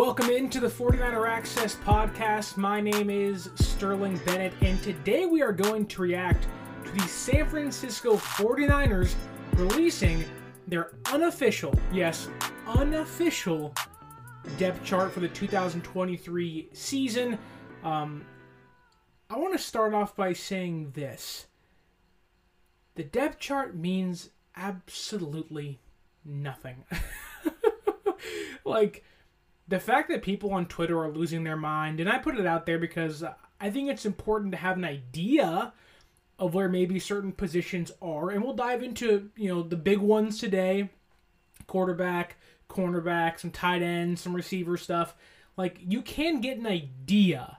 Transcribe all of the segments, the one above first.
Welcome into the 49er Access podcast. My name is Sterling Bennett, and today we are going to react to the San Francisco 49ers releasing their unofficial, yes, unofficial depth chart for the 2023 season. Um, I want to start off by saying this the depth chart means absolutely nothing. like, the fact that people on Twitter are losing their mind, and I put it out there because I think it's important to have an idea of where maybe certain positions are, and we'll dive into you know the big ones today: quarterback, cornerback, some tight ends, some receiver stuff. Like you can get an idea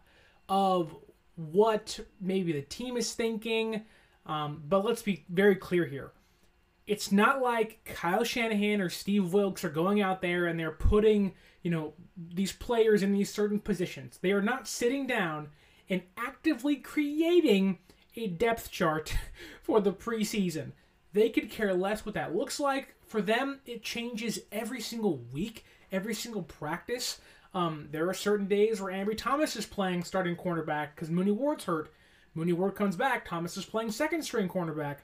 of what maybe the team is thinking, um, but let's be very clear here. It's not like Kyle Shanahan or Steve Wilks are going out there and they're putting you know, these players in these certain positions. They are not sitting down and actively creating a depth chart for the preseason. They could care less what that looks like. For them, it changes every single week, every single practice. Um, there are certain days where Ambry Thomas is playing starting cornerback because Mooney Ward's hurt. Mooney Ward comes back. Thomas is playing second string cornerback.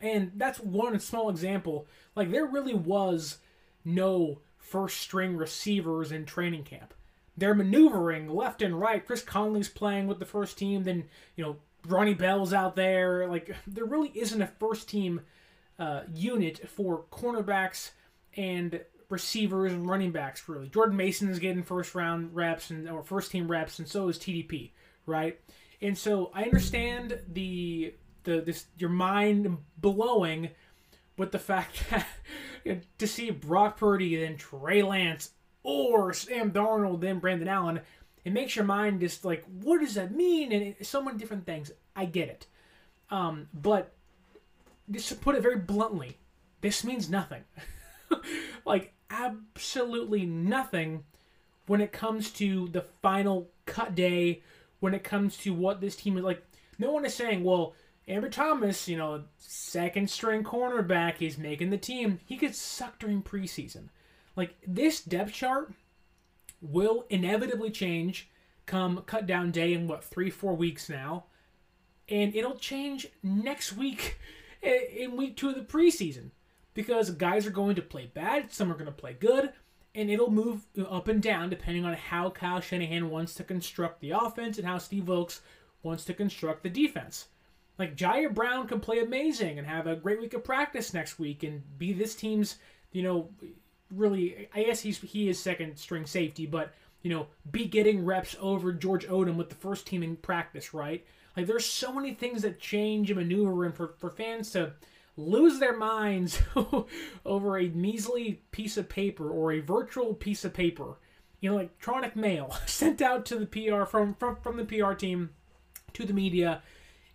And that's one small example. Like, there really was no first string receivers in training camp. They're maneuvering left and right. Chris Conley's playing with the first team. Then, you know, Ronnie Bell's out there. Like, there really isn't a first team uh, unit for cornerbacks and receivers and running backs, really. Jordan Mason is getting first round reps and or first team reps, and so is TDP, right? And so I understand the the this your mind blowing with the fact that to see Brock Purdy, then Trey Lance, or Sam Darnold, then Brandon Allen, it makes your mind just like, what does that mean? And it, so many different things. I get it. Um, but just to put it very bluntly, this means nothing. like, absolutely nothing when it comes to the final cut day, when it comes to what this team is like. No one is saying, well, Ambry Thomas, you know, second string cornerback, he's making the team. He gets sucked during preseason. Like this depth chart will inevitably change come cut down day in what three four weeks now, and it'll change next week in week two of the preseason because guys are going to play bad, some are going to play good, and it'll move up and down depending on how Kyle Shanahan wants to construct the offense and how Steve Wilks wants to construct the defense. Like Ji'Ayir Brown can play amazing and have a great week of practice next week and be this team's, you know, really. I guess he's he is second string safety, but you know, be getting reps over George Odum with the first team in practice, right? Like there's so many things that change and maneuver, and for for fans to lose their minds over a measly piece of paper or a virtual piece of paper, you know, electronic mail sent out to the PR from from from the PR team to the media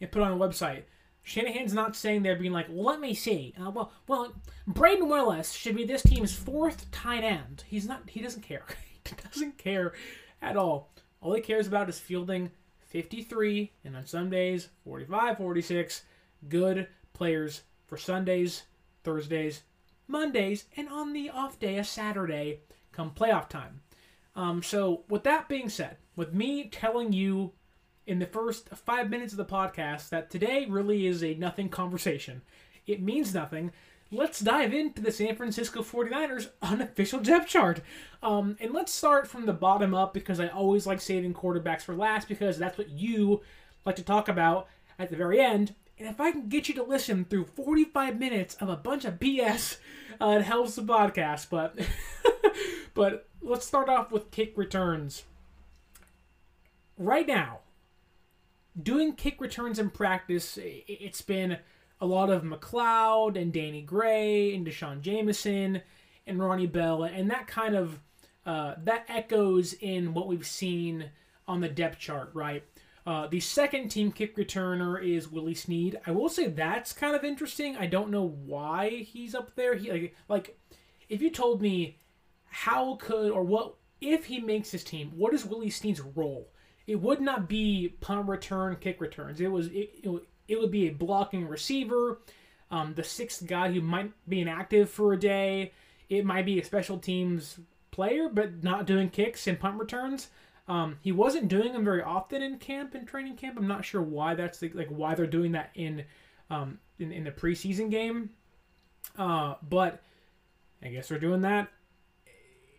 and put on a website. Shanahan's not saying they're being like, well, let me see. Uh, well, well, Brayden Willis should be this team's fourth tight end. He's not. He doesn't care. he doesn't care at all. All he cares about is fielding 53 and on some days 45, 46 good players for Sundays, Thursdays, Mondays, and on the off day, a Saturday, come playoff time. Um, so, with that being said, with me telling you in the first five minutes of the podcast that today really is a nothing conversation. It means nothing. Let's dive into the San Francisco 49ers unofficial depth chart. Um, and let's start from the bottom up because I always like saving quarterbacks for last because that's what you like to talk about at the very end. And if I can get you to listen through 45 minutes of a bunch of BS, uh, it helps the podcast. But but let's start off with kick returns. Right now, doing kick returns in practice, it's been a lot of McCloud and Danny Gray and D'Shawn Jamison and Ronnie Bell, and that kind of uh, that echoes in what we've seen on the depth chart, right? Uh, the second team kick returner is Willie Snead. I will say that's kind of interesting. I don't know why he's up there. He like like if you told me how could or what if he makes his team, what is Willie Snead's role? It would not be punt return, kick returns. It was it, it, it would be a blocking receiver, um, the sixth guy who might be inactive for a day. It might be a special teams player, but not doing kicks and punt returns. Um, he wasn't doing them very often in camp and training camp. I'm not sure why that's the, like why they're doing that in um, in, in the preseason game. Uh, but I guess they're doing that.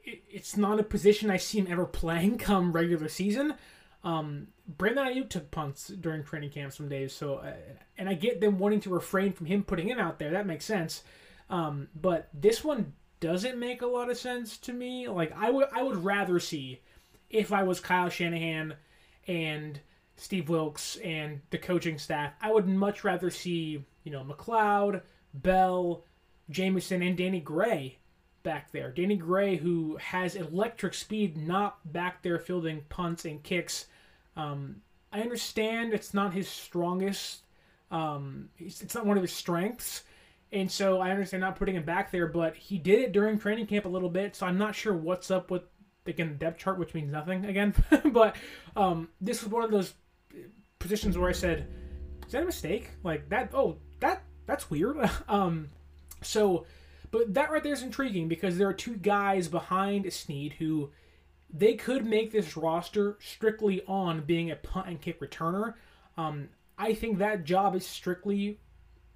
It, it's not a position I see him ever playing come regular season. Um, Brandon Aiyuk took punts during training camp some days, so uh, and I get them wanting to refrain from him putting him out there. That makes sense. Um, but this one doesn't make a lot of sense to me. Like I would I would rather see if I was Kyle Shanahan and Steve Wilks and the coaching staff, I would much rather see, you know, McCloud, Bell, Jamison, and Danny Gray back there. Danny Gray, who has electric speed, not back there fielding punts and kicks. Um, I understand it's not his strongest, um, it's not one of his strengths, and so I understand not putting him back there, but he did it during training camp a little bit, so I'm not sure what's up with again the depth chart, which means nothing again. but um, this was one of those positions where I said, "Is that a mistake? Like that? Oh, that that's weird." um, so, but that right there is intriguing because there are two guys behind Snead who they could make this roster strictly on being a punt and kick returner. Um, I think that job is strictly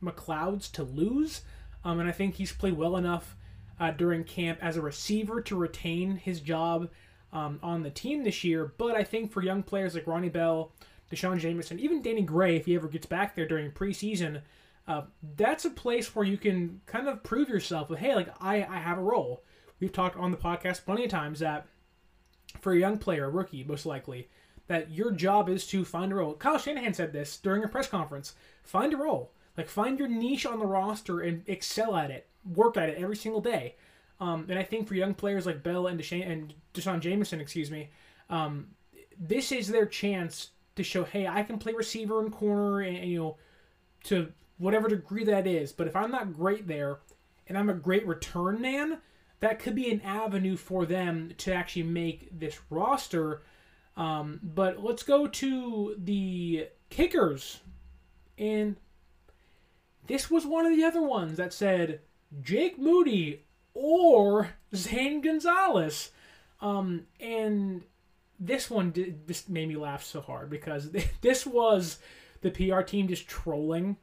McCloud's to lose. Um, and I think he's played well enough uh, during camp as a receiver to retain his job um, on the team this year. But I think for young players like Ronnie Bell, D'Shawn Jamison, even Danny Gray, if he ever gets back there during preseason, uh, that's a place where you can kind of prove yourself with, hey, like I, I have a role. We've talked on the podcast plenty of times that for a young player, a rookie most likely, that your job is to find a role. Kyle Shanahan said this during a press conference. Find a role. Like find your niche on the roster and excel at it. Work at it every single day. Um, and I think for young players like Bell and Deshaun and D'Shawn Jamison, excuse me, um, this is their chance to show, hey, I can play receiver and corner, and, and you know, to whatever degree that is. But if I'm not great there, and I'm a great return man, that could be an avenue for them to actually make this roster. Um, but let's go to the kickers. And this was one of the other ones that said Jake Moody or Zane Gonzalez. Um, and this one did, this made me laugh so hard because this was the PR team just trolling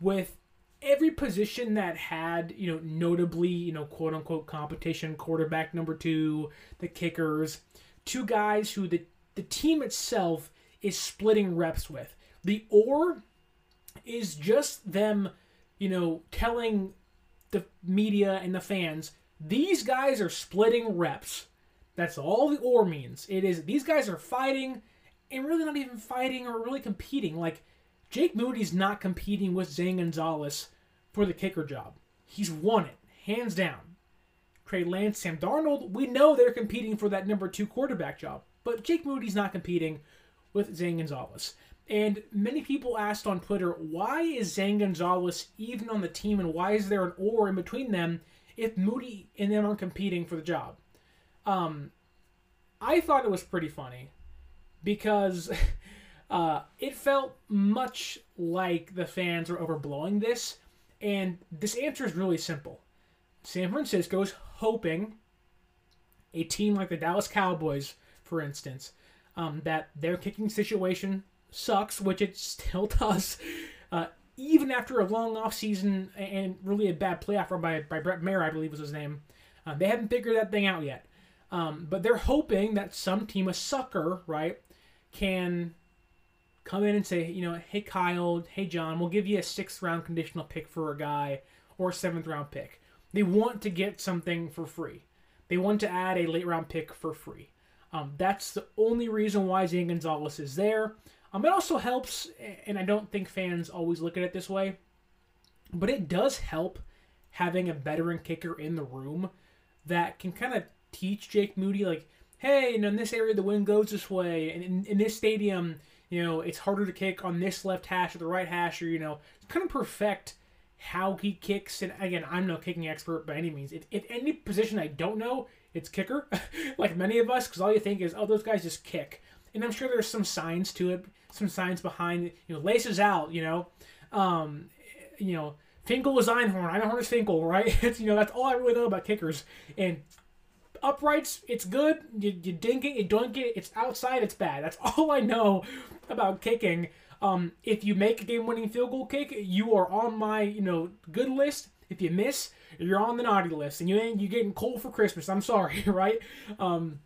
with every position that had, you know, notably, you know, quote unquote competition, quarterback number two, the kickers, two guys who the, the team itself is splitting reps with. The or is just them you know, telling the media and the fans these guys are splitting reps. That's all the or means. It is these guys are fighting and really not even fighting or really competing. Like Jake Moody's not competing with Zane Gonzalez for the kicker job. He's won it, hands down. Trey Lance, Sam Darnold, we know they're competing for that number two quarterback job. But Jake Moody's not competing with Zane Gonzalez. And many people asked on Twitter, why is Zane Gonzalez even on the team and why is there an or in between them if Moody and them are competing for the job? Um, I thought it was pretty funny because uh, it felt much like the fans were overblowing this. And this answer is really simple. San Francisco is hoping a team like the Dallas Cowboys, for instance, um, that their kicking situation sucks, which it still does, uh, even after a long off season and really a bad playoff run by, by Brett Maher, I believe was his name. Uh, they haven't figured that thing out yet. Um, but they're hoping that some team, a sucker, right, can come in and say, you know, hey Kyle, hey John, we'll give you a sixth round conditional pick for a guy or a seventh round pick. They want to get something for free. they want to add a late round pick for free. Um, that's the only reason why Zane Gonzalez is there. Um, it also helps, and I don't think fans always look at it this way, but it does help having a veteran kicker in the room that can kind of teach Jake Moody, like, hey, you know, in this area the wind goes this way, and in, in this stadium, you know, it's harder to kick on this left hash or the right hash, or you know, kind of perfect how he kicks. And again, I'm no kicking expert by any means. If, if any position I don't know, it's kicker, like many of us, because all you think is, oh, those guys just kick. And I'm sure there's some signs to it, some signs behind, you know, laces out, you know, um, you know, Finkel is Einhorn, Einhorn is Finkel, right? It's, you know, that's all I really know about kickers. And uprights, it's good. You, you dink it, you dunk it, it's outside, it's bad. That's all I know about kicking. Um, if you make a game-winning field goal kick, you are on my you know good list. If you miss, you're on the naughty list, and you ain't you getting cold for Christmas. I'm sorry, right? Um,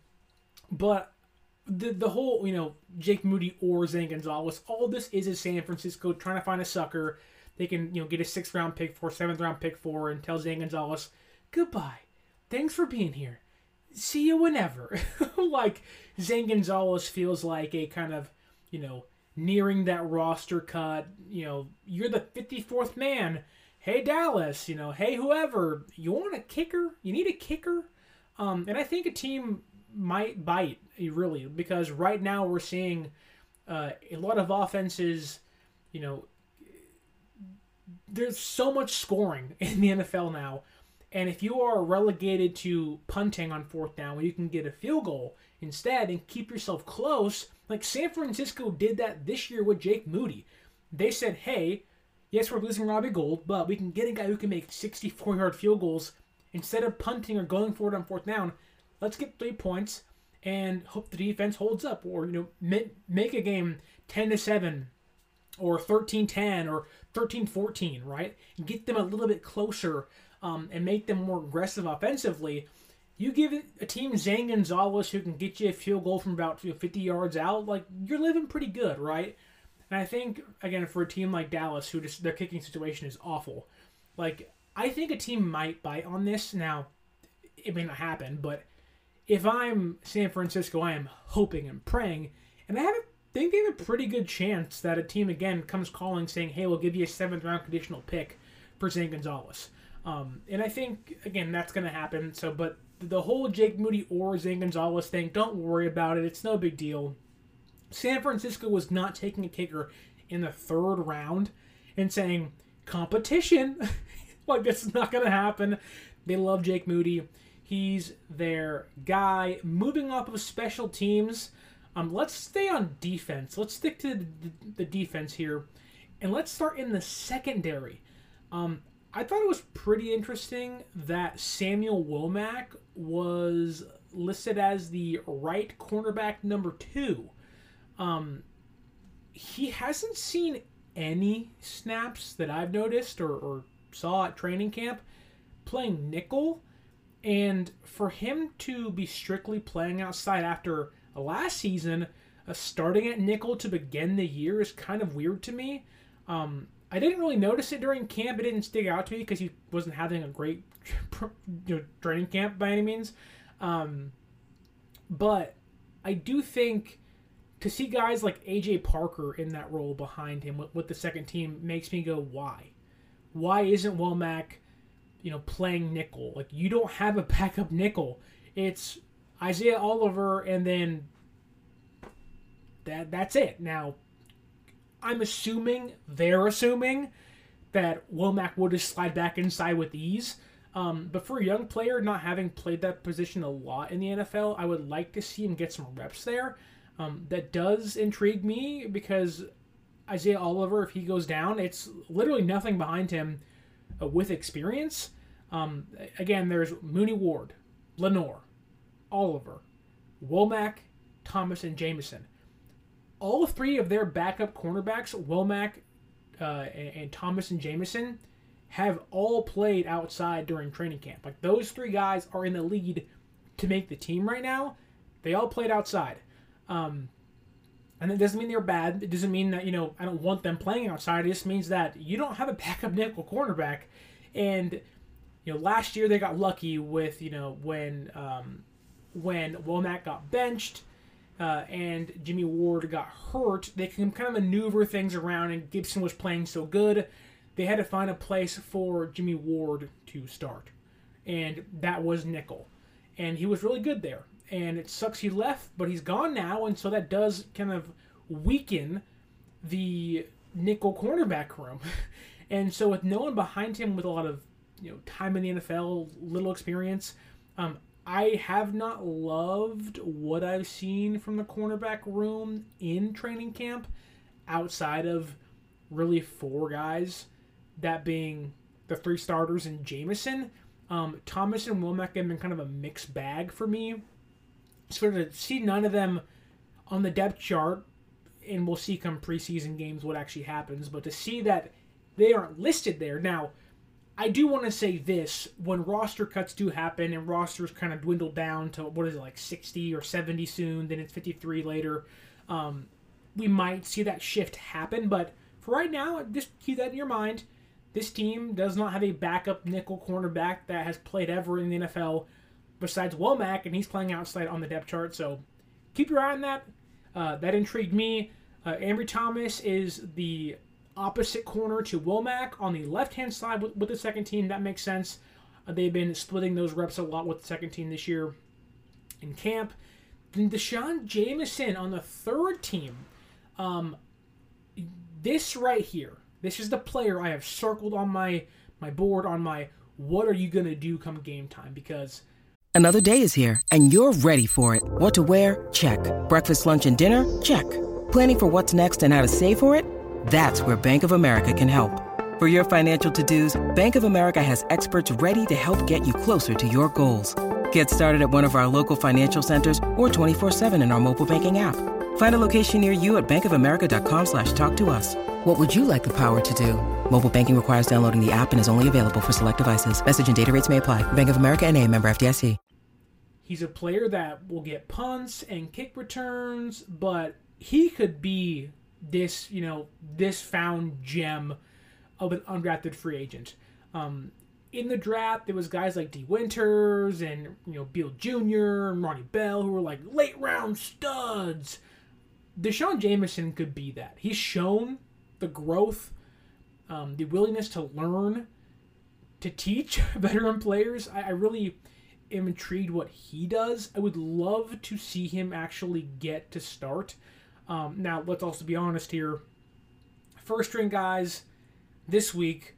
but the the whole you know Jake Moody or Zane Gonzalez, all this is is San Francisco trying to find a sucker. They can you know get a sixth round pick for, seventh round pick for, and tell Zane Gonzalez goodbye. Thanks for being here. See you whenever. like Zane Gonzalez feels like a kind of you know nearing that roster cut. You know, you're the 54th man. Hey, Dallas, you know, hey, whoever, you want a kicker? You need a kicker? Um, and I think a team might bite, really, because right now we're seeing uh, a lot of offenses, you know, there's so much scoring in the NFL now. And if you are relegated to punting on fourth down, where you can get a field goal instead and keep yourself close, like San Francisco did that this year with Jake Moody. They said, hey, yes, we're losing Robbie Gould, but we can get a guy who can make 64 yard field goals instead of punting or going for it on fourth down. Let's get three points and hope the defense holds up, or you know, make a game 10 to 7 or 13 10 or 13 14, right? Get them a little bit closer um, and make them more aggressive offensively. You give a team Zane Gonzalez who can get you a field goal from about 50 yards out, like you're living pretty good, right? And I think again for a team like Dallas, who just their kicking situation is awful, like I think a team might bite on this. Now, it may not happen, but if I'm San Francisco, I am hoping and praying, and I have a, think they have a pretty good chance that a team again comes calling saying, "Hey, we'll give you a seventh round conditional pick for Zane Gonzalez." Um, and I think again that's going to happen. So, but the whole Jake Moody or Zane Gonzalez thing, don't worry about it. It's no big deal. San Francisco was not taking a kicker in the third round and saying competition. like this is not going to happen. They love Jake Moody. He's their guy. Moving off of special teams, um, let's stay on defense. Let's stick to the, the defense here, and let's start in the secondary. Um, I thought it was pretty interesting that Samuel Womack was listed as the right cornerback number two. Um, he hasn't seen any snaps that I've noticed or, or saw at training camp playing nickel. And for him to be strictly playing outside after last season, uh, starting at nickel to begin the year is kind of weird to me. Um, I didn't really notice it during camp. It didn't stick out to me because he wasn't having a great you know, training camp by any means. Um, but I do think to see guys like AJ Parker in that role behind him with, with the second team makes me go, why? Why isn't Womack, you know, playing nickel? Like you don't have a backup nickel. It's Isaiah Oliver and then that that's it. Now I'm assuming they're assuming that Womack will just slide back inside with ease. Um, but for a young player, not having played that position a lot in the NFL, I would like to see him get some reps there. Um, that does intrigue me because Isaiah Oliver, if he goes down, it's literally nothing behind him uh, with experience. Um, again, there's Mooney Ward, Lenoir, Oliver, Womack, Thomas, and Jamison all three of their backup cornerbacks, Womack, uh, and, and, Thomas and Jamison, have all played outside during training camp. Like those three guys are in the lead to make the team right now. They all played outside. Um, and it doesn't mean they're bad. It doesn't mean that, you know, I don't want them playing outside. It just means that you don't have a backup nickel cornerback. And you know, last year they got lucky with you know when um, when Womack got benched. Uh, and Jimmy Ward got hurt, they can kind of maneuver things around, and Gipson was playing so good, they had to find a place for Jimmy Ward to start. And that was nickel. And he was really good there. And it sucks he left, but he's gone now, and so that does kind of weaken the nickel cornerback room. and so with no one behind him with a lot of you know time in the NFL, little experience, um, I have not loved what I've seen from the cornerback room in training camp, outside of really four guys, that being the three starters and Jamison. Um, Thomas and Womack have been kind of a mixed bag for me. Sort of see none of them on the depth chart and we'll see come preseason games what actually happens. But to see that they aren't listed there now, I do want to say this: when roster cuts do happen and rosters kind of dwindle down to what is it like sixty or seventy soon, then it's fifty three later. Um, we might see that shift happen, but for right now, just keep that in your mind. This team does not have a backup nickel cornerback that has played ever in the NFL besides Womack, and he's playing outside on the depth chart. So keep your eye on that. Uh, that intrigued me. Uh, Ambry Thomas is the opposite corner to Womack on the left hand side with, with, the second team. That makes sense. Uh, they've been splitting those reps a lot with the second team this year in camp. Then D'Shawn Jamison on the third team. Um, this right here, this is the player I have circled on my my board on my what are you gonna do come game time because Another day is here, and you're ready for it. What to wear? Check. Breakfast, lunch, and dinner? Check. Planning for what's next and how to save for it? That's where Bank of America can help. For your financial to-dos, Bank of America has experts ready to help get you closer to your goals. Get started at one of our local financial centers or 24-7 in our mobile banking app. Find a location near you at bankofamerica.com slash talk to us. What would you like the power to do? Mobile banking requires downloading the app and is only available for select devices. Message and data rates may apply. Bank of America and a member FDIC. He's a player that will get punts and kick returns, but he could be this, you know, this found gem of an undrafted free agent. Um, in the draft, there was guys like D. Winters and you know Beal Jr. and Ronnie Bell who were like late round studs. D'Shawn Jamison could be that. He's shown the growth, um, the willingness to learn, to teach veteran players. I, I really am intrigued what he does. I would love to see him actually get to start. Um, now, let's also be honest here. First string guys this week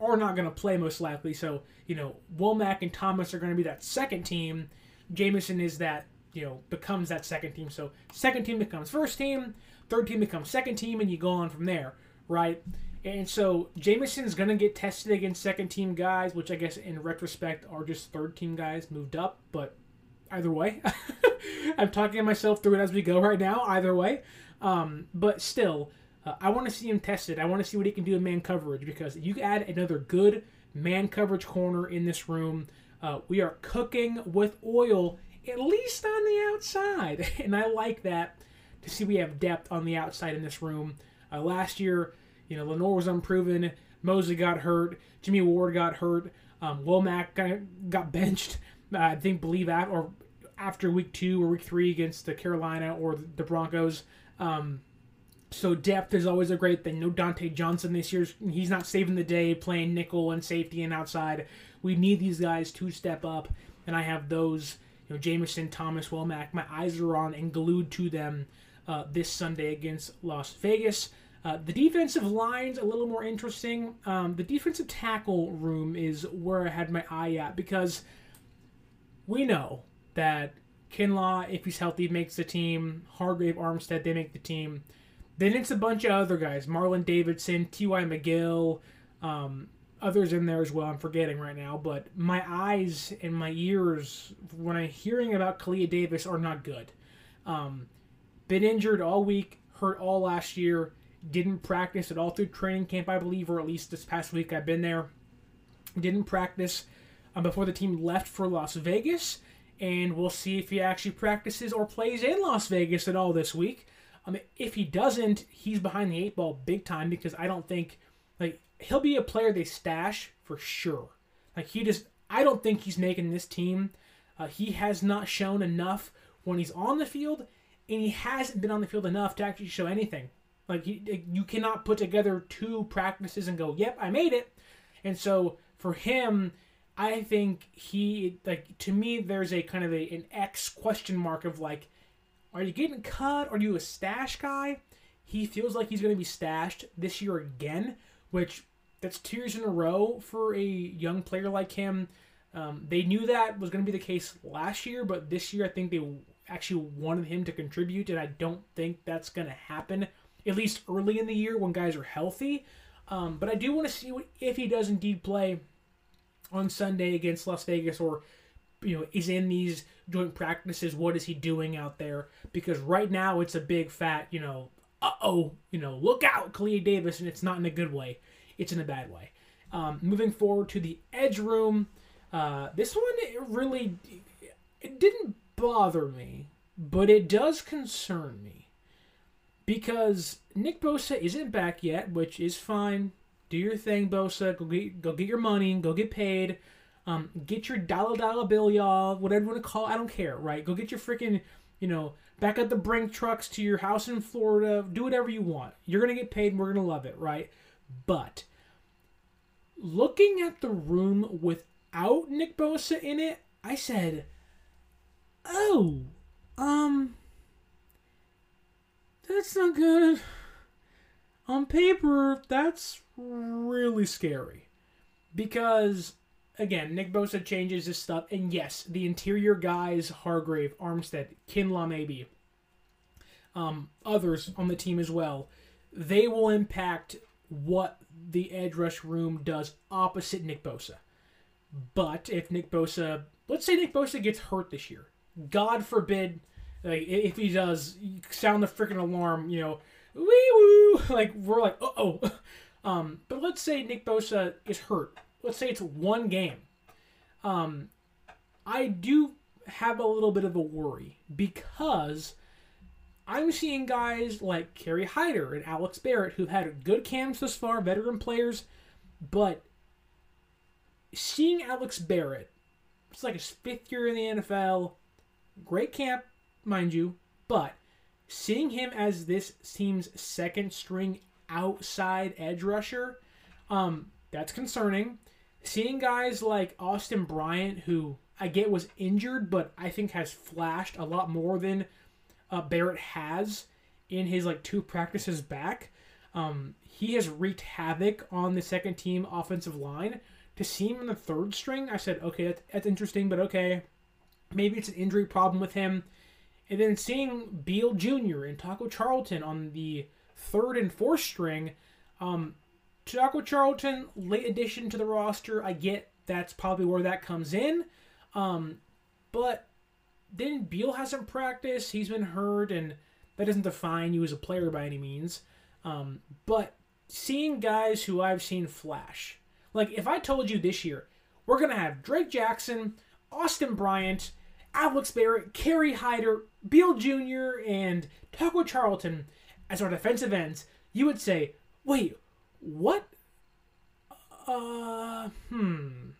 are not going to play most likely. So, you know, Womack and Thomas are going to be that second team. Jamison is that, you know, becomes that second team. So, second team becomes first team, third team becomes second team, and you go on from there, right? And so Jamison's going to get tested against second team guys, which I guess in retrospect are just third team guys moved up. But either way, I'm talking to myself through it as we go right now, either way. Um, but still, uh, I want to see him tested. I want to see what he can do in man coverage because you add another good man coverage corner in this room, uh, we are cooking with oil, at least on the outside. And I like that to see we have depth on the outside in this room. Uh, last year, you know, Lenoir was unproven. Moseley got hurt. Jimmy Ward got hurt. Um, Womack got, got benched. I think believe at or after week two or week three against the Carolina or the Broncos. Um, so depth is always a great thing. No Dontae Johnson this year. He's not saving the day playing nickel and safety and outside. We need these guys to step up, and I have those. You know, Jamison, Thomas, Womack. My eyes are on and glued to them uh, this Sunday against Las Vegas. Uh, the defensive line's a little more interesting. Um, the defensive tackle room is where I had my eye at because we know that Kinlaw, if he's healthy, makes the team. Hargrave, Armstead, they make the team. Then it's a bunch of other guys: Marlon Davidson, T.Y. McGill, um, others in there as well. I'm forgetting right now, but my eyes and my ears when I'm hearing about Kalia Davis are not good. Um, been injured all week, hurt all last year didn't practice at all through training camp, I believe, or at least this past week I've been there. Didn't practice uh, before the team left for Las Vegas, and we'll see if he actually practices or plays in Las Vegas at all this week. Mean, if he doesn't, he's behind the eight ball big time because I don't think like he'll be a player they stash for sure. Like he just I don't think he's making this team. Uh, he has not shown enough when he's on the field, and he hasn't been on the field enough to actually show anything. Like he, you cannot put together two practices and go, "Yep, I made it." And so for him, I think he like to me there's a kind of a an X question mark of like, are you getting cut? Are you a stash guy? He feels like he's going to be stashed this year again, which that's two years in a row for a young player like him. Um, they knew that was going to be the case last year, but this year I think they actually wanted him to contribute, and I don't think that's going to happen at least early in the year when guys are healthy. Um, but I do want to see what, if he does indeed play on Sunday against Las Vegas or you know is in these joint practices. What is he doing out there? Because right now it's a big fat you know uh oh you know look out Kalia Davis, and it's not in a good way. It's in a bad way. Um, moving forward to the edge room, uh, this one it really it didn't bother me, but it does concern me because Nick Bosa isn't back yet, which is fine. Do your thing, Bosa. Go get go get your money. Go get paid. Um, get your dollar dollar bill, y'all. Whatever you want to call. I don't care. Right? Go get your freaking you know back at the brink trucks to your house in Florida. Do whatever you want. You're gonna get paid. and We're gonna love it, right? But looking at the room without Nick Bosa in it, I said, "Oh, um, that's not good." On paper, that's really scary. Because, again, Nick Bosa changes his stuff, and yes, the interior guys, Hargrave, Armstead, Kinlaw maybe, um, others on the team as well, they will impact what the edge rush room does opposite Nick Bosa. But if Nick Bosa, let's say Nick Bosa gets hurt this year, God forbid, like if he does, sound the freaking alarm, you know, wee woo, like we're like, uh oh. Um, but let's say Nick Bosa is hurt. Let's say it's one game. Um, I do have a little bit of a worry because I'm seeing guys like Kerry Hyder and Alex Barrett who've had good camps thus far, veteran players, but seeing Alex Barrett, it's like his fifth year in the NFL, great camp, mind you, but seeing him as this team's second string outside edge rusher, um, that's concerning. Seeing guys like Austin Bryant, who I get was injured, but I think has flashed a lot more than uh, Barrett has in his like two practices back. Um, he has wreaked havoc on the second team offensive line. To see him in the third string, I said, okay, that's, that's interesting, but okay, maybe it's an injury problem with him. And then seeing Beal Jr. and Taco Charlton on the third and fourth string. Um, Taco Charlton, late addition to the roster. I get that's probably where that comes in. Um, but then Beal hasn't practiced. He's been hurt, and that doesn't define you as a player by any means. Um, but seeing guys who I've seen flash, like if I told you this year, we're going to have Drake Jackson, Austin Bryant, Alex Barrett, Kerry Hyder, Beal Jr., and Taco Charlton as our defensive ends, you would say, wait, what? Uh, hmm.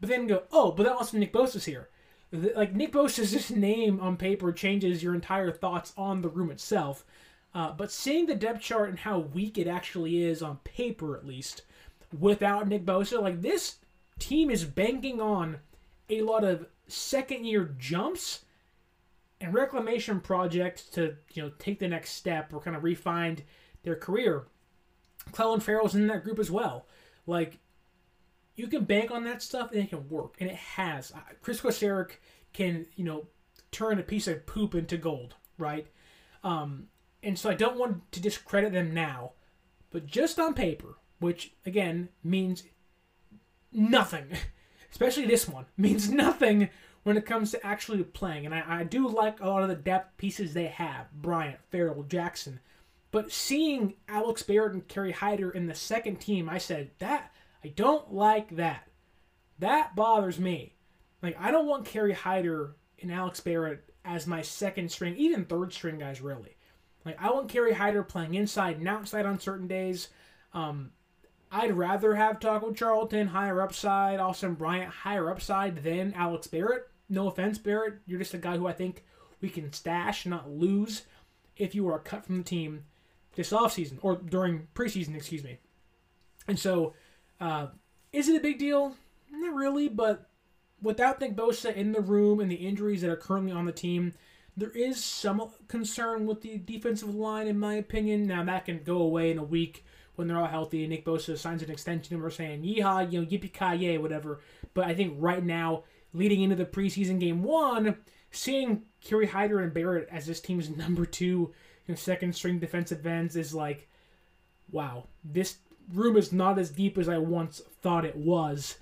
But then go, oh, but then also Nick Bosa's here. Like, Nick Bosa's just name on paper changes your entire thoughts on the room itself. Uh, but seeing the depth chart and how weak it actually is on paper, at least, without Nick Bosa, like this team is banking on a lot of second year jumps and reclamation projects to you know take the next step or kind of refine their career. Clelin Ferrell's in that group as well. Like you can bank on that stuff and it can work, and it has. Chris Kris can you know turn a piece of poop into gold, right? Um, and so I don't want to discredit them now, but just on paper, which again means nothing, especially this one means nothing when it comes to actually playing. And I, I do like a lot of the depth pieces they have Bryant, Ferrell, Jackson. But seeing Alex Barrett and Kerry Hyder in the second team, I said, that, I don't like that. That bothers me. Like, I don't want Kerry Hyder and Alex Barrett as my second string, even third string guys, really. Like, I want Kerry Hyder playing inside and outside on certain days. Um, I'd rather have Taco Charlton higher upside, Austin Bryant higher upside than Alex Barrett. No offense, Barrett. You're just a guy who I think we can stash, not lose, if you are cut from the team this offseason, or during preseason, excuse me. And so, uh, is it a big deal? Not really, but without Nick Bosa in the room and the injuries that are currently on the team, there is some concern with the defensive line, in my opinion. Now, that can go away in a week when they're all healthy Nick Bosa signs an extension and we're saying, yeehaw, you know, yippee ki whatever. But I think right now, leading into the preseason game one, seeing Kerry Hyder and Barrett as this team's number two, know, second string defensive ends is like, wow, this room is not as deep as I once thought it was.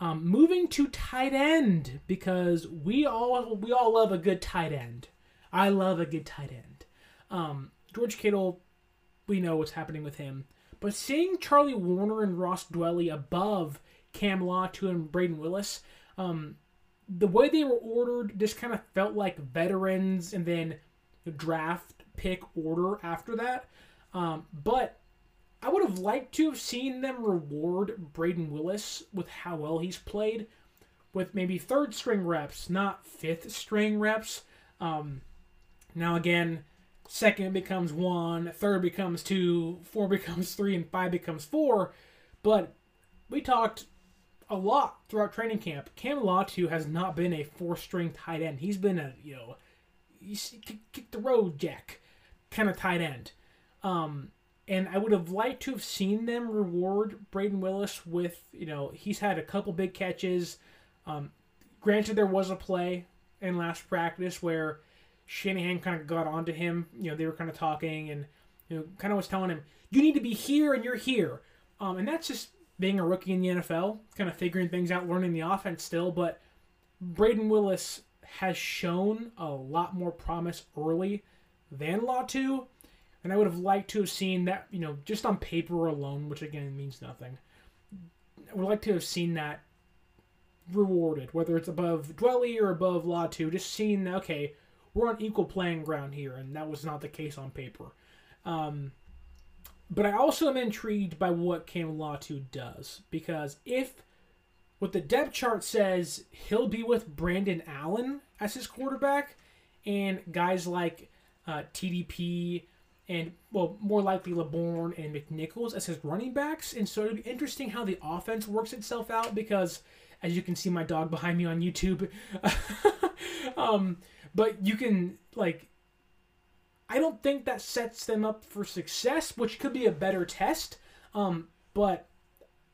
Um, moving to tight end because we all we all love a good tight end. I love a good tight end. Um, George Kittle, we know what's happening with him, but seeing Charlie Woerner and Ross Dwelley above Cam Latu and Brayden Willis, um, the way they were ordered just kind of felt like veterans and then draft pick order after that. Um, but I would have liked to have seen them reward Brayden Willis with how well he's played, with maybe third string reps, not fifth string reps. Um, now again, second becomes one, third becomes two, four becomes three, and five becomes four. But we talked a lot throughout training camp. Cam Latu has not been a four string tight end. He's been a you know, kick the road jack kind of tight end. Um, and I would have liked to have seen them reward Brayden Willis with, you know, he's had a couple big catches. Um, granted, there was a play in last practice where Shanahan kind of got onto him. You know, they were kind of talking and, you know, kind of was telling him, you need to be here and you're here. Um, and that's just being a rookie in the NFL, kind of figuring things out, learning the offense still. But Brayden Willis has shown a lot more promise early than Law Latu and I would have liked to have seen that, you know, just on paper alone, which again means nothing. I would like to have seen that rewarded, whether it's above Dwelley or above Law Latu, just seeing, okay, we're on equal playing ground here, and that was not the case on paper. Um, but I also am intrigued by what Cam Latu does, because if what the depth chart says he'll be with Brandon Allen as his quarterback, and guys like uh, TDP, and well, more likely Laborn and McNichols as his running backs. And so it'll be interesting how the offense works itself out because, as you can see, my dog behind me on YouTube. um, but you can like, I don't think that sets them up for success, which could be a better test. Um, but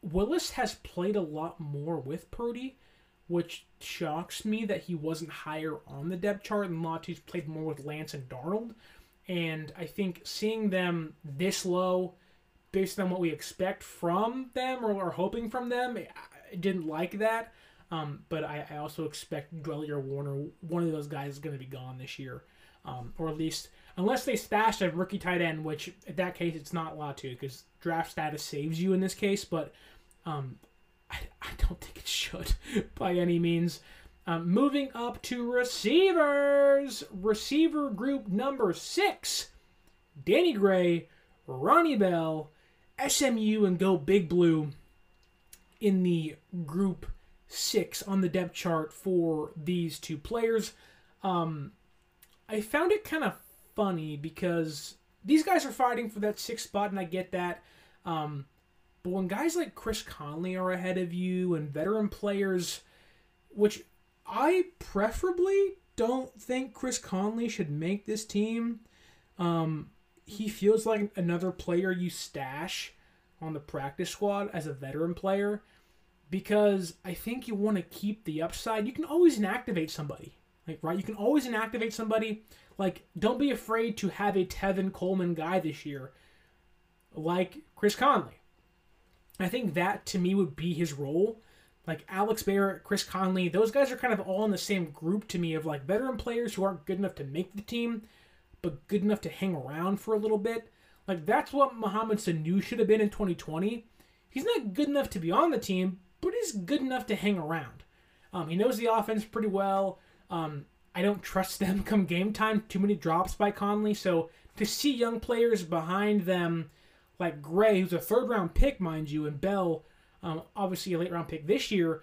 Willis has played a lot more with Purdy, which shocks me that he wasn't higher on the depth chart, and Latu's played more with Lance and Darnold. And I think seeing them this low, based on what we expect from them or are hoping from them, I didn't like that. Um, but I, I, also expect Dwelley or Woerner, one of those guys, is going to be gone this year. Um, or at least, unless they stash a rookie tight end, which in that case it's not Latu because draft status saves you in this case. But um, I, I don't think it should by any means. Um, moving up to receivers, receiver group number six, Danny Gray, Ronnie Bell, SMU, and Go Big Blue in the group six on the depth chart for these two players. Um, I found it kind of funny because these guys are fighting for that sixth spot, and I get that. Um, but when guys like Chris Conley are ahead of you and veteran players, which I preferably don't think Chris Conley should make this team. Um, he feels like another player you stash on the practice squad as a veteran player because I think you want to keep the upside. You can always inactivate somebody, like right? You can always inactivate somebody. Like, don't be afraid to have a Tevin Coleman guy this year, like Chris Conley. I think that to me would be his role like Alex Barrett, Chris Conley, those guys are kind of all in the same group to me of like veteran players who aren't good enough to make the team, but good enough to hang around for a little bit. Like that's what Mohamed Sanu should have been in 2020. He's not good enough to be on the team, but he's good enough to hang around. Um, he knows the offense pretty well. Um, I don't trust them come game time. Too many drops by Conley. So to see young players behind them like Gray, who's a third round pick, mind you, and Bell, um, obviously a late round pick this year.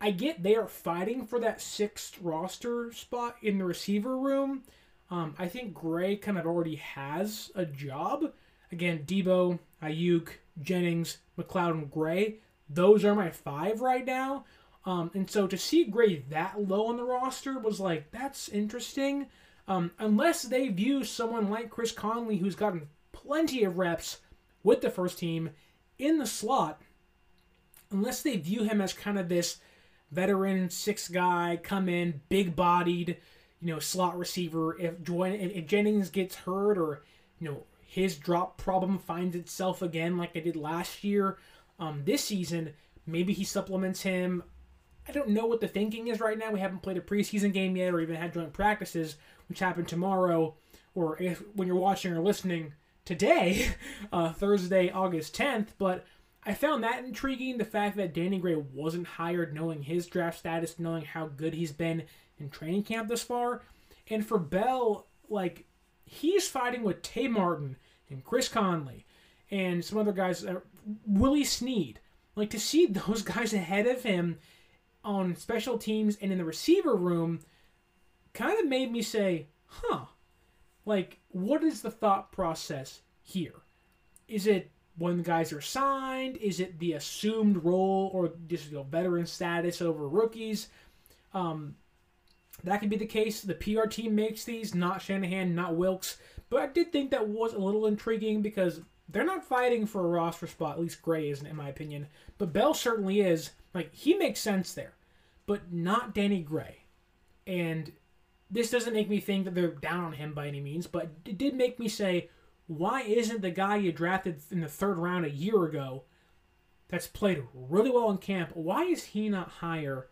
I get they are fighting for that sixth roster spot in the receiver room. Um, I think Gray kind of already has a job. Again, Deebo, Aiyuk, Jennings, McCloud, and Gray. Those are my five right now. Um, and so to see Gray that low on the roster was like, that's interesting. Um, unless they view someone like Chris Conley, who's gotten plenty of reps with the first team in the slot, unless they view him as kind of this veteran six guy, come in, big bodied, you know, slot receiver. If, if Jennings gets hurt or, you know, his drop problem finds itself again like it did last year, um, this season, maybe he supplements him. I don't know what the thinking is right now. We haven't played a preseason game yet or even had joint practices, which happen tomorrow, or if when you're watching or listening today, uh, Thursday, August 10th. But I found that intriguing. The fact that Danny Gray wasn't hired, knowing his draft status, knowing how good he's been in training camp this far. And for Bell, like, he's fighting with Tay Martin and Chris Conley and some other guys, Willie Snead. Like, to see those guys ahead of him on special teams and in the receiver room kind of made me say, huh, like, what is the thought process here? Is it when the guys are signed? Is it the assumed role or just you know, veteran status over rookies? Um, that could be the case. The PR team makes these, not Shanahan, not Wilks. But I did think that was a little intriguing because they're not fighting for a roster spot. At least Gray isn't, in my opinion. But Bell certainly is. Like he makes sense there, but not Danny Gray. And this doesn't make me think that they're down on him by any means, but it did make me say, why isn't the guy you drafted in the third round a year ago that's played really well in camp, why is he not higher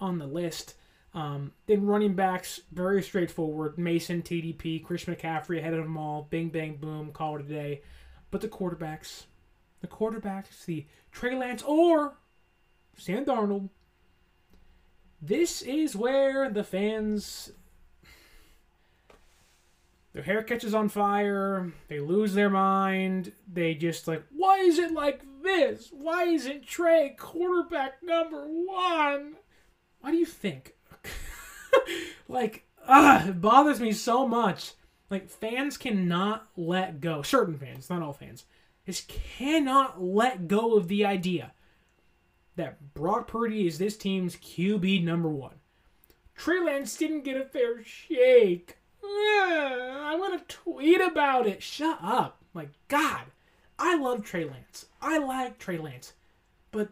on the list? Um, then running backs, very straightforward. Mason, TDP, Chris McCaffrey ahead of them all. Bing, bang, boom, call it a day. But the quarterbacks, the quarterbacks, the Trey Lance or Sam Darnold. This is where the fans their hair catches on fire, they lose their mind, they just like, why is it like this? Why isn't Trey quarterback number one? Why do you think? like, ah, it bothers me so much. Like, fans cannot let go. Certain fans, not all fans, just cannot let go of the idea that Brock Purdy is this team's QB number one. Trey Lance didn't get a fair shake. Ah, I want to tweet about it. Shut up. My God. I love Trey Lance. I like Trey Lance. But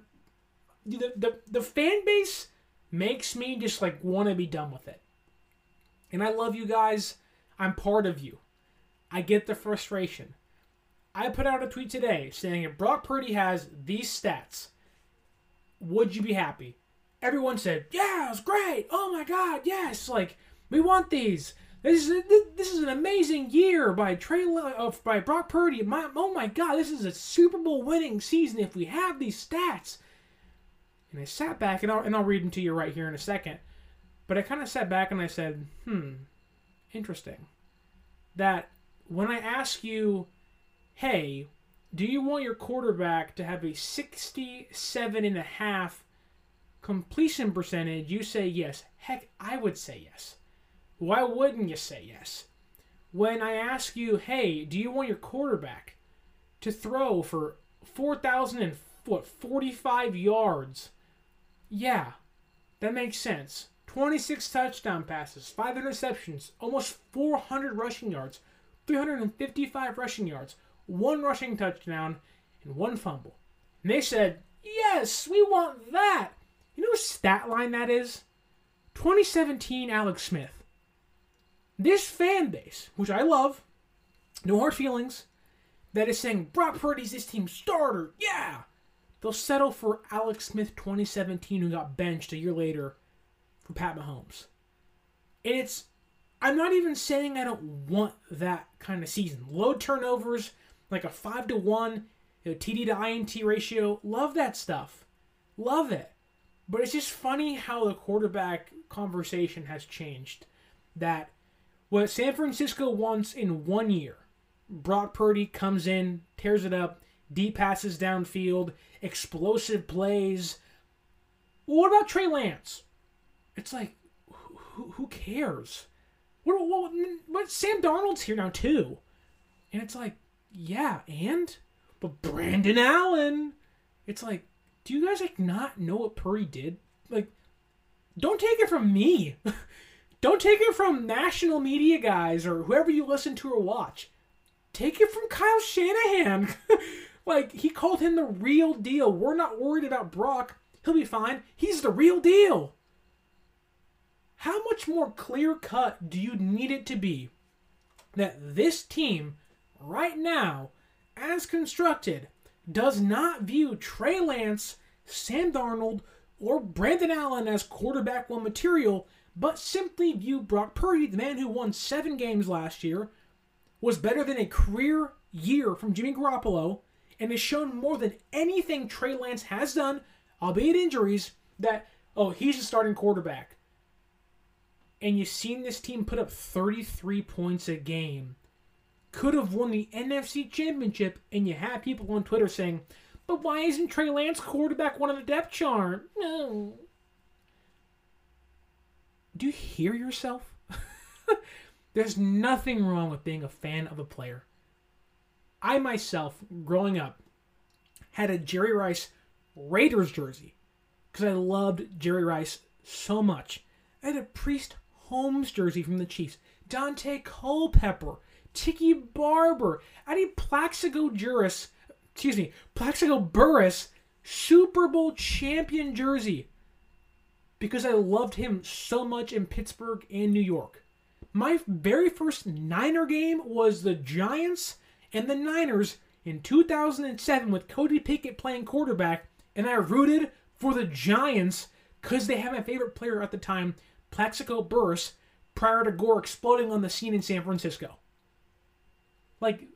the, the, the fan base makes me just like want to be done with it. And I love you guys. I'm part of you. I get the frustration. I put out a tweet today saying if Brock Purdy has these stats, would you be happy? Everyone said, "Yeah, it's great. Oh my God, yes! Like we want these. This is this is an amazing year by Trey uh, by Brock Purdy. My, oh my God, this is a Super Bowl winning season if we have these stats." And I sat back, and I'll, and I'll read them to you right here in a second. But I kind of sat back and I said, "Hmm, interesting." That when I ask you, "Hey, do you want your quarterback to have a 67 and a half completion percentage?" You say yes. Heck, I would say yes. Why wouldn't you say yes? When I ask you, hey, do you want your quarterback to throw for 4,000 and what, 45 yards? Yeah, that makes sense. 26 touchdown passes, 5 interceptions, almost 400 rushing yards, 355 rushing yards, one rushing touchdown, and one fumble. And they said, yes, we want that. You know what stat line that is? 2017 Alex Smith. This fan base, which I love, no hard feelings, that is saying Brock Purdy's this team's starter, yeah, they'll settle for Alex Smith 2017 who got benched a year later for Pat Mahomes. And it's, I'm not even saying I don't want that kind of season. Low turnovers, like a 5 to 1, you know, TD to INT ratio, love that stuff. Love it. But it's just funny how the quarterback conversation has changed. That what San Francisco wants in one year, Brock Purdy comes in, tears it up, deep passes downfield, explosive plays. What about Trey Lance? It's like, who, who cares? What, what, what, Sam Darnold's here now too, and it's like, yeah, and but Brandon Allen, it's like, do you guys like not know what Purdy did? Like, don't take it from me. don't take it from national media guys or whoever you listen to or watch. Take it from Kyle Shanahan. like, he called him the real deal. We're not worried about Brock. He'll be fine. He's the real deal. How much more clear cut do you need it to be that this team, right now, as constructed, does not view Trey Lance, Sam Darnold, or Brandon Allen as quarterback one material, but simply view Brock Purdy, the man who won seven games last year, was better than a career year from Jimmy Garoppolo, and has shown more than anything Trey Lance has done, albeit injuries, that, oh, he's a starting quarterback. And you've seen this team put up 33 points a game could have won the NFC Championship, and you have people on Twitter saying, but why isn't Trey Lance quarterback one of the depth chart? No. Do you hear yourself? There's nothing wrong with being a fan of a player. I myself, growing up, had a Jerry Rice Raiders jersey because I loved Jerry Rice so much. I had a Priest Holmes jersey from the Chiefs, Daunte Culpepper, Tiki Barber. Need Plaxico Juris, excuse me, Plaxico Burress Super Bowl champion jersey because I loved him so much in Pittsburgh and New York. My very first Niner game was the Giants and the Niners in 2007 with Cody Pickett playing quarterback, and I rooted for the Giants because they had my favorite player at the time, Plaxico Burress, prior to Gore exploding on the scene in San Francisco. Like,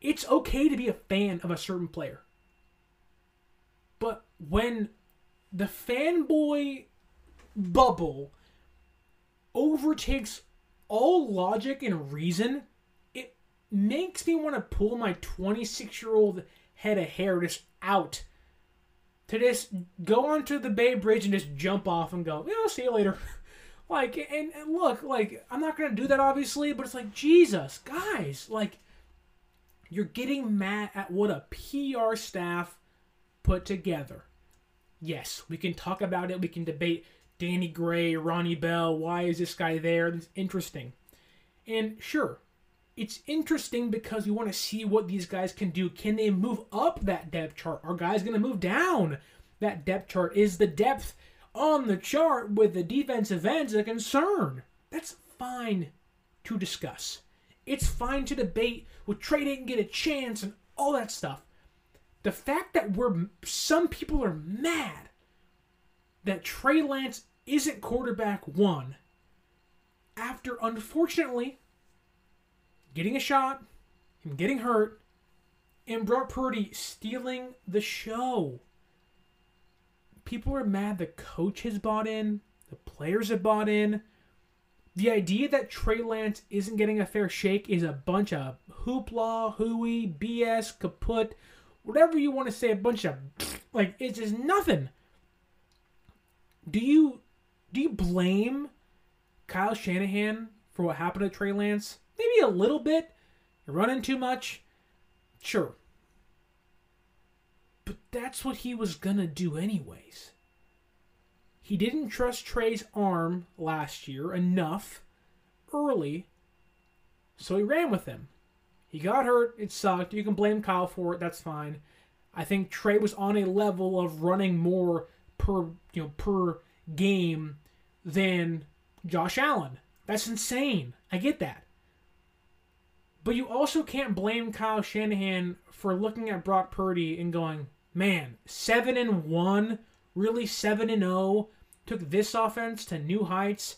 it's okay to be a fan of a certain player. But when the fanboy bubble overtakes all logic and reason, it makes me want to pull my 26 year old head of hair just out to just go onto the Bay Bridge and just jump off and go, yeah, I'll see you later. Like, and, and look, like, I'm not going to do that, obviously, but it's like, Jesus, guys, like, you're getting mad at what a PR staff put together. Yes, we can talk about it. We can debate Danny Gray, Ronnie Bell. Why is this guy there? It's interesting. And sure, it's interesting because we want to see what these guys can do. Can they move up that depth chart? Are guys going to move down that depth chart? Is the depth on the chart with the defensive ends a concern. That's fine to discuss. It's fine to debate with Trey didn't get a chance and all that stuff. The fact that we're some people are mad that Trey Lance isn't quarterback one after unfortunately getting a shot, him getting hurt, and Brock Purdy stealing the show people are mad the coach has bought in, the players have bought in. The idea that Trey Lance isn't getting a fair shake is a bunch of hoopla, hooey, BS, kaput, whatever you want to say, a bunch of like it's just nothing. Do you do you blame Kyle Shanahan for what happened to Trey Lance? Maybe a little bit. Running too much. Sure. But that's what he was gonna do anyways. He didn't trust Trey's arm last year enough early, so he ran with him. He got hurt, it sucked. You can blame Kyle for it, that's fine. I think Trey was on a level of running more per you know per game than Josh Allen. That's insane. I get that. But you also can't blame Kyle Shanahan for looking at Brock Purdy and going, man, seven and one, really seven and zero. Oh, took this offense to new heights.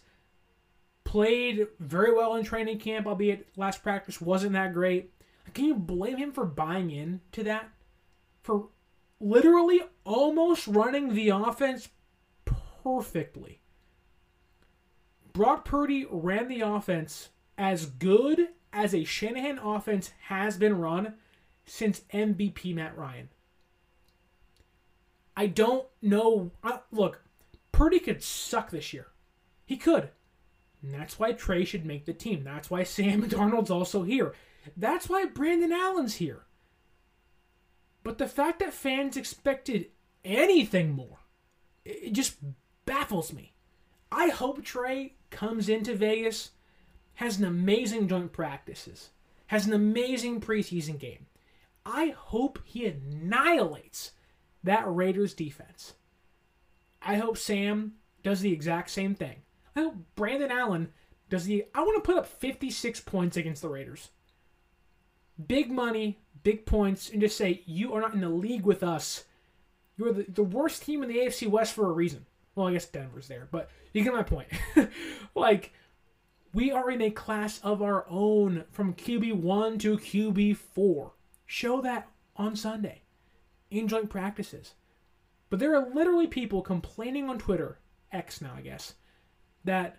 Played very well in training camp, albeit last practice wasn't that great. Can you blame him for buying in to that? For literally almost running the offense perfectly. Brock Purdy ran the offense as good as a Shanahan offense has been run since MVP Matt Ryan. I don't know. Uh, look, Purdy could suck this year. He could. And that's why Trey should make the team. That's why Sam Darnold's also here. That's why Brandon Allen's here. But the fact that fans expected anything more, it just baffles me. I hope Trey comes into Vegas, has an amazing joint practices, has an amazing preseason game. I hope he annihilates that Raiders defense. I hope Sam does the exact same thing. I hope Brandon Allen does the. I want to put up 56 points against the Raiders. Big money, big points, and just say, you are not in the league with us. You're the, the worst team in the AFC West for a reason. Well, I guess Denver's there, but you get my point. like, we are in a class of our own from QB1 to QB4. Show that on Sunday in joint practices. But there are literally people complaining on Twitter, X now, I guess, that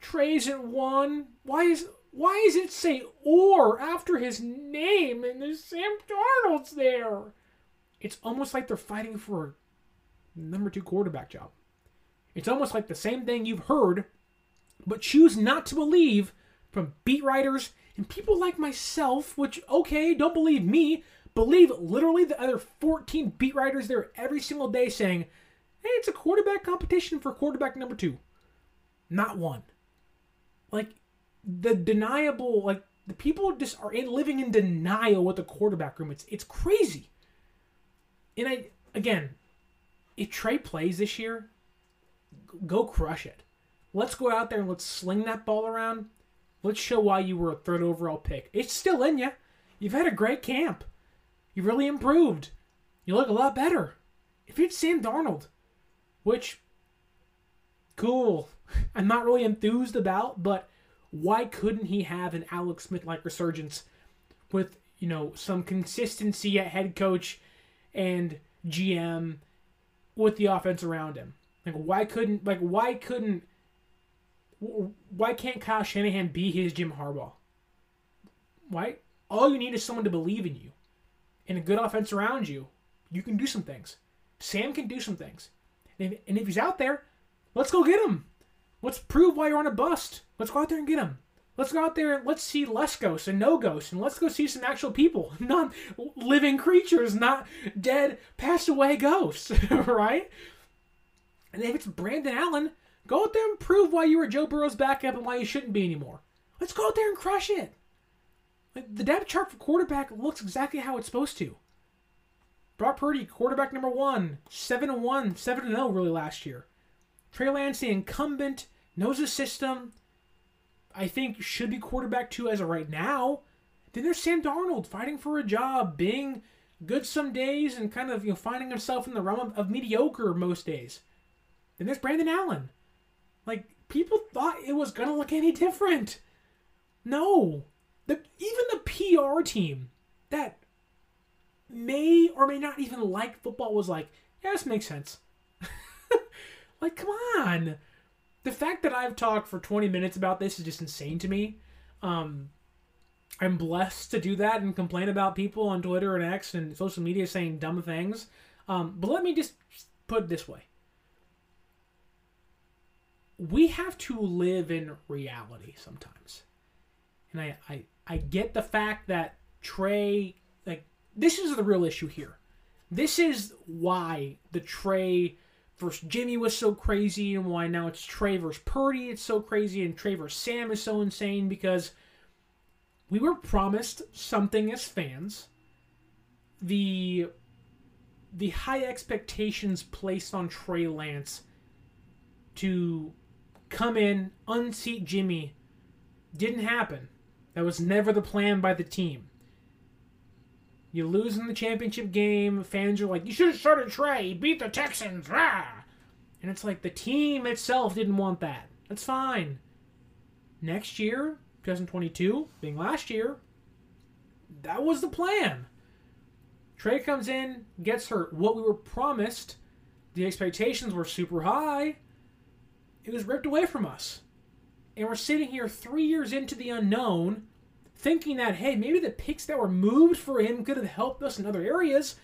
Trey isn't one. Why is why does it say or after his name and there's Sam Darnold's there? It's almost like they're fighting for a number two quarterback job. It's almost like the same thing you've heard, but choose not to believe from beat writers and people like myself, which, okay, don't believe me, believe literally the other 14 beat writers there every single day saying, hey, it's a quarterback competition for quarterback number two. Not one. Like, the deniable, like, the people just are in, living in denial with the quarterback room. It's it's crazy. And I again, if Trey plays this year, go crush it. Let's go out there and let's sling that ball around. Let's show why you were a third overall pick. It's still in you. You've had a great camp. You've really improved. You look a lot better. If it's Sam Darnold, which cool. I'm not really enthused about, but why couldn't he have an Alex Smith like resurgence with, you know, some consistency at head coach and GM with the offense around him? Like why couldn't like why couldn't why can't Kyle Shanahan be his Jim Harbaugh? Why? All you need is someone to believe in you and a good offense around you. You can do some things. Sam can do some things. And if, and if he's out there, let's go get him. Let's prove why you're on a bust. Let's go out there and get him. Let's go out there and let's see less ghosts and no ghosts, and let's go see some actual people, not living creatures, not dead, passed away ghosts, right? And if it's Brandon Allen, go out there and prove why you were Joe Burrow's backup and why you shouldn't be anymore. Let's go out there and crush it. Like, the depth chart for quarterback looks exactly how it's supposed to. Brock Purdy, quarterback number one, 7 1, 7 0 really last year. Trey Lance, the incumbent, knows the system. I think should be quarterback two as of right now. Then there's Sam Darnold fighting for a job, being good some days and kind of you know finding himself in the realm of, of mediocre most days. Then there's Brandon Allen. Like people thought it was gonna look any different. No, the even the PR team that may or may not even like football was like, yeah, this makes sense. like, come on. The fact that I've talked for 20 minutes about this is just insane to me. Um, I'm blessed to do that and complain about people on Twitter and X and social media saying dumb things. Um, but let me just put it this way we have to live in reality sometimes. And I, I, I get the fact that Trey, like, this is the real issue here. This is why the Trey versus Jimmy was so crazy, and why now it's Trey versus Purdy, it's so crazy, and Trey versus Sam is so insane because we were promised something as fans. The the high expectations placed on Trey Lance to come in, unseat Jimmy. Didn't happen. That was never the plan by the team. You lose in the championship game, fans are like, you should have started Trey, beat the Texans, rah! And it's like the team itself didn't want that. That's fine. Next year, 2022, being last year, that was the plan. Trey comes in, gets hurt. What we were promised, the expectations were super high. It was ripped away from us. And we're sitting here three years into the unknown thinking that, hey, maybe the picks that were moved for him could have helped us in other areas.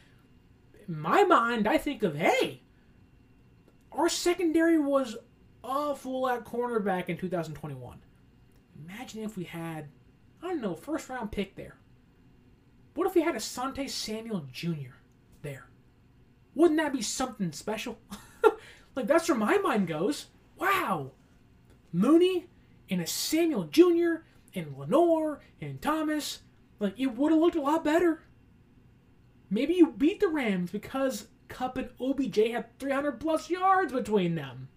In my mind, I think of, hey, our secondary was awful at cornerback in 2021. Imagine if we had, I don't know, first round pick there. What if we had a Asante Samuel Jr. there? Wouldn't that be something special? like, that's where my mind goes. Wow. Mooney and a Samuel Jr. and Lenoir and Thomas. Like, it would have looked a lot better. Maybe you beat the Rams because Kupp and OBJ have 300 plus yards between them.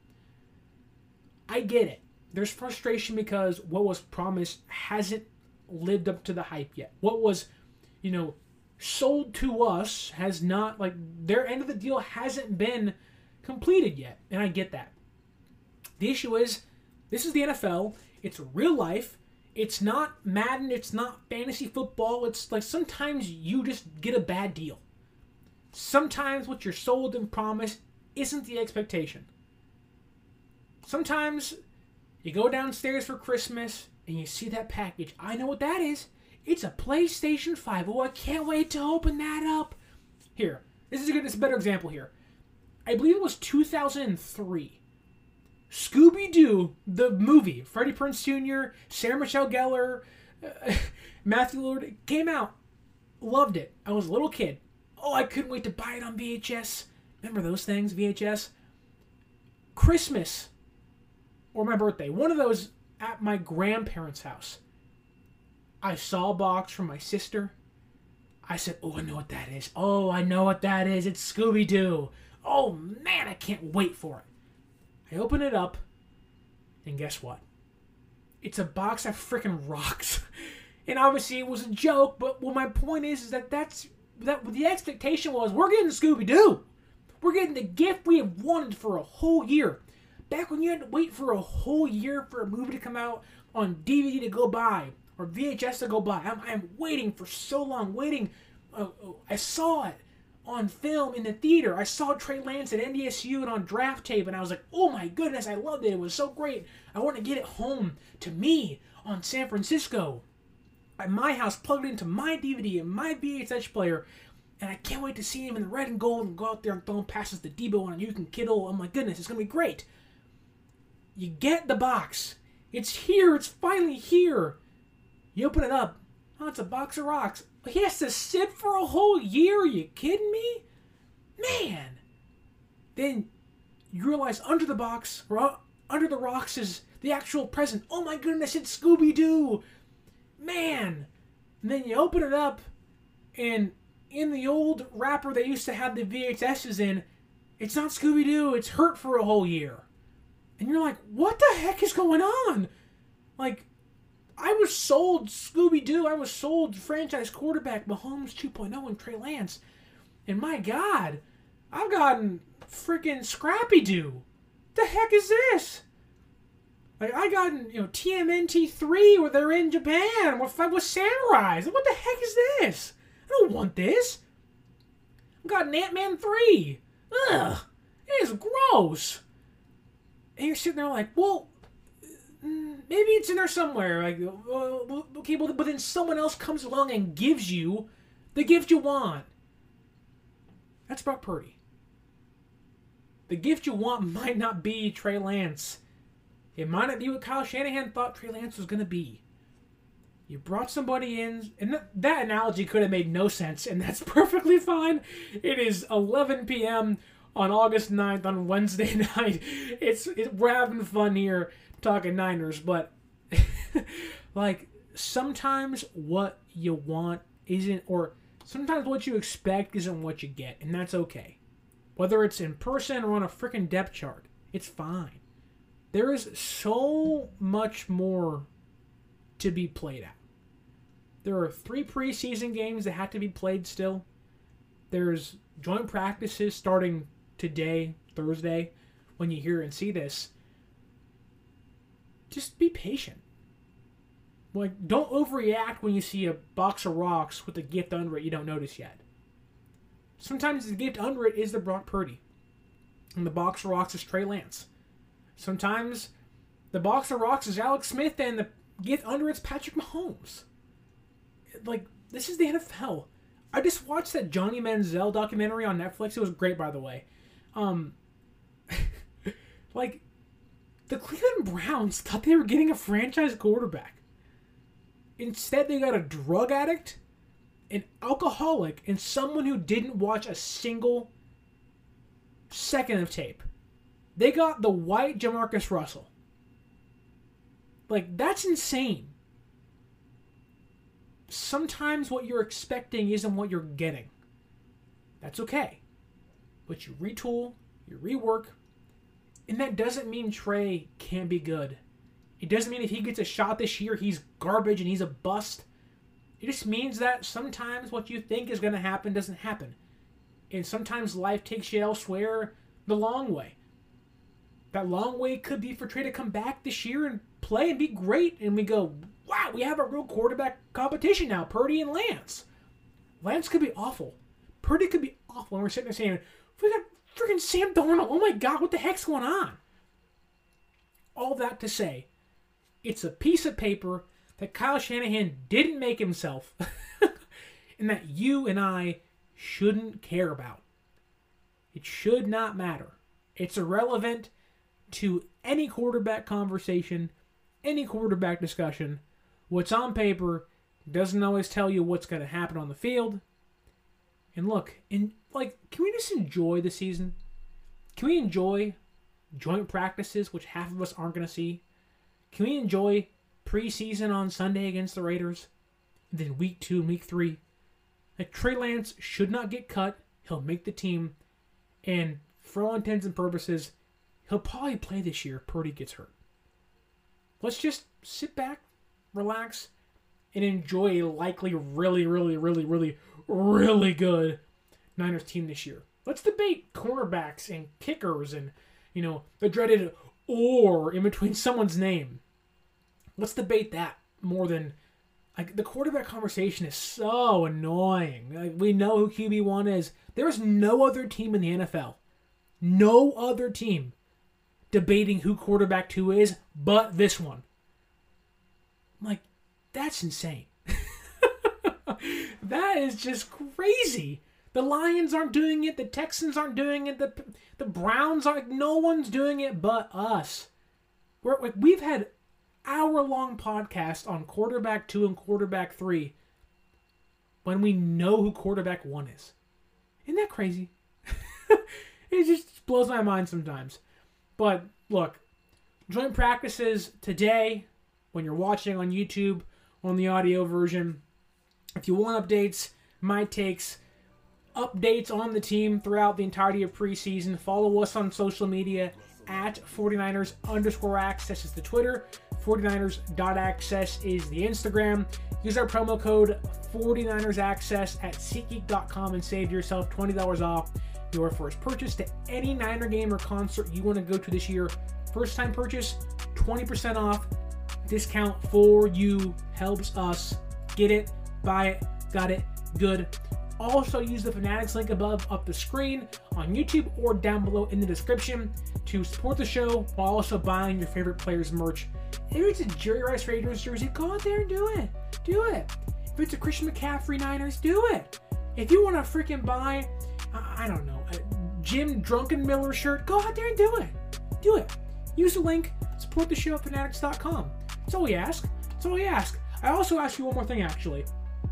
I get it. There's frustration because what was promised hasn't lived up to the hype yet. What was, you know, sold to us has not, like, their end of the deal hasn't been completed yet. And I get that. The issue is, this is the NFL. It's real life. It's not Madden. It's not fantasy football. It's like sometimes you just get a bad deal. Sometimes what you're sold and promised isn't the expectation. Sometimes you go downstairs for Christmas and you see that package. I know what that is. It's a PlayStation 5. Oh, I can't wait to open that up. Here, this is a good, this is a better example here. I believe it was 2003. Scooby Doo, the movie, Freddie Prinze Jr., Sarah Michelle Gellar, uh, Matthew Lillard, came out. Loved it. I was a little kid. Oh, I couldn't wait to buy it on VHS. Remember those things, VHS? Christmas or my birthday, one of those at my grandparents' house. I saw a box from my sister. I said, Oh, I know what that is. Oh, I know what that is. It's Scooby Doo. Oh, man, I can't wait for it. I open it up, and guess what? It's a box that freaking rocks. and obviously, it was a joke, but what my point is, is that that's that the expectation was we're getting Scooby Doo. We're getting the gift we have wanted for a whole year. Back when you had to wait for a whole year for a movie to come out on DVD to go buy or VHS to go buy. I'm, I'm waiting for so long, waiting. Uh, I saw it on film in the theater. I saw Trey Lance at NDSU and on draft tape, and I was like, oh my goodness, I loved it. It was so great. I want to get it home to me on San Francisco at my house, plugged into my DVD and my VHS player. And I can't wait to see him in the red and gold and go out there and throw passes to Deebo and you can Kittle. Oh my goodness, it's gonna be great. You get the box. It's here. It's finally here. You open it up. Oh, it's a box of rocks. He has to sit for a whole year. Are you kidding me? Man. Then you realize under the box, or under the rocks, is the actual present. Oh my goodness, it's Scooby Doo. Man. And then you open it up, and in the old wrapper they used to have the VHSs in, it's not Scooby Doo. It's Hurt for a whole year and you're like, what the heck is going on? Like, I was sold Scooby Doo. I was sold franchise quarterback Mahomes 2.0 and Trey Lance. And my God, I've gotten freaking Scrappy Doo. The heck is this? Like I got you know TMNT three where they're in Japan with with samurais. What the heck is this? I don't want this. I've got Ant Man three. Ugh, it is gross and you're sitting there like, well, Mm, maybe it's in there somewhere. Like, uh, uh, okay, well, but then someone else comes along and gives you the gift you want. That's Brock Purdy. The gift you want might not be Trey Lance. It might not be what Kyle Shanahan thought Trey Lance was going to be. You brought somebody in, and th- that analogy could have made no sense, and that's perfectly fine. It is 11 p.m on August 9th on Wednesday night. It's, it's we're having fun here talking Niners, but like sometimes what you want isn't or sometimes what you expect isn't what you get, and that's okay. Whether it's in person or on a freaking depth chart, it's fine. There is so much more to be played out. There are three preseason games that have to be played still. There's joint practices starting today, Thursday, when you hear and see this, just be patient. Like, don't overreact when you see a box of rocks with a gift under it you don't notice yet. Sometimes the gift under it is the Brock Purdy, and the box of rocks is Trey Lance. Sometimes the box of rocks is Alex Smith, and the gift under it's Patrick Mahomes. like this is the NFL. I just watched that Johnny Manziel documentary on Netflix. It was great, by the way. Um, like the Cleveland Browns thought they were getting a franchise quarterback. Instead, they got a drug addict, an alcoholic, and someone who didn't watch a single second of tape. They got the white Jamarcus Russell. Like, that's insane. Sometimes what you're expecting isn't what you're getting. That's okay. But you retool, you rework, and that doesn't mean Trey can't be good. It doesn't mean if he gets a shot this year, he's garbage and he's a bust. It just means that sometimes what you think is going to happen doesn't happen. And sometimes life takes you elsewhere the long way. That long way could be for Trey to come back this year and play and be great. And we go, wow, we have a real quarterback competition now, Purdy and Lance. Lance could be awful. Purdy could be awful. And we're sitting there saying, we got freaking Sam Darnold. Oh my God, what the heck's going on? All that to say, it's a piece of paper that Kyle Shanahan didn't make himself and that you and I shouldn't care about. It should not matter. It's irrelevant to any quarterback conversation, any quarterback discussion. What's on paper doesn't always tell you what's going to happen on the field. And look, in like, can we just enjoy the season? Can we enjoy joint practices, which half of us aren't going to see? Can we enjoy preseason on Sunday against the Raiders? And then week two and week three? Like, Trey Lance should not get cut. He'll make the team. And for all intents and purposes, he'll probably play this year if Purdy gets hurt. Let's just sit back, relax, and enjoy a likely really, really, really, really, really good Niners team this year. Let's debate cornerbacks and kickers and, you know, the dreaded or in between someone's name. Let's debate that more than like the quarterback conversation is so annoying. Like, we know who QB one is. There is no other team in the NFL, no other team debating who quarterback two is, but this one. like, that's insane. that is just crazy. The Lions aren't doing it. The Texans aren't doing it. The the Browns aren't. No one's doing it but us. We're like we've had hour long podcast on quarterback two and quarterback three when we know who quarterback one is. Isn't that crazy? it just blows my mind sometimes. But look, joint practices today when you're watching on YouTube on the audio version. If you want updates, my takes, updates on the team throughout the entirety of preseason. Follow us on social media at 49ers underscore access is the Twitter. 49ers.access is the Instagram. Use our promo code 49ers access at SeatGeek.com and save yourself $20 off your first purchase to any Niner game or concert you want to go to this year. First time purchase, 20% off. Discount for you helps us get it, buy it, got it, good. Also, use the Fanatics link above up the screen on YouTube or down below in the description to support the show while also buying your favorite players' merch. If it's a Jerry Rice Raiders jersey, go out there and do it. Do it. If it's a Christian McCaffrey Niners, do it. If you want to freaking buy, I don't know, a Jim Druckenmiller shirt, go out there and do it. Do it. Use the link, support the show at fanatics.com. That's all we ask. That's all we ask. I also ask you one more thing, actually.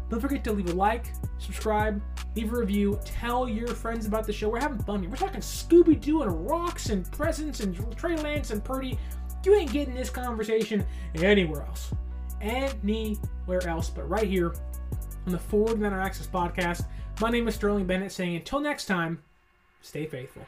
Don't forget to leave a like, subscribe, leave a review, tell your friends about the show. We're having fun here. We're talking Scooby Doo and rocks and presents and Trey Lance and Purdy. You ain't getting this conversation anywhere else. Anywhere else but right here on the 49er Access podcast. My name is Sterling Bennett saying until next time, stay faithful.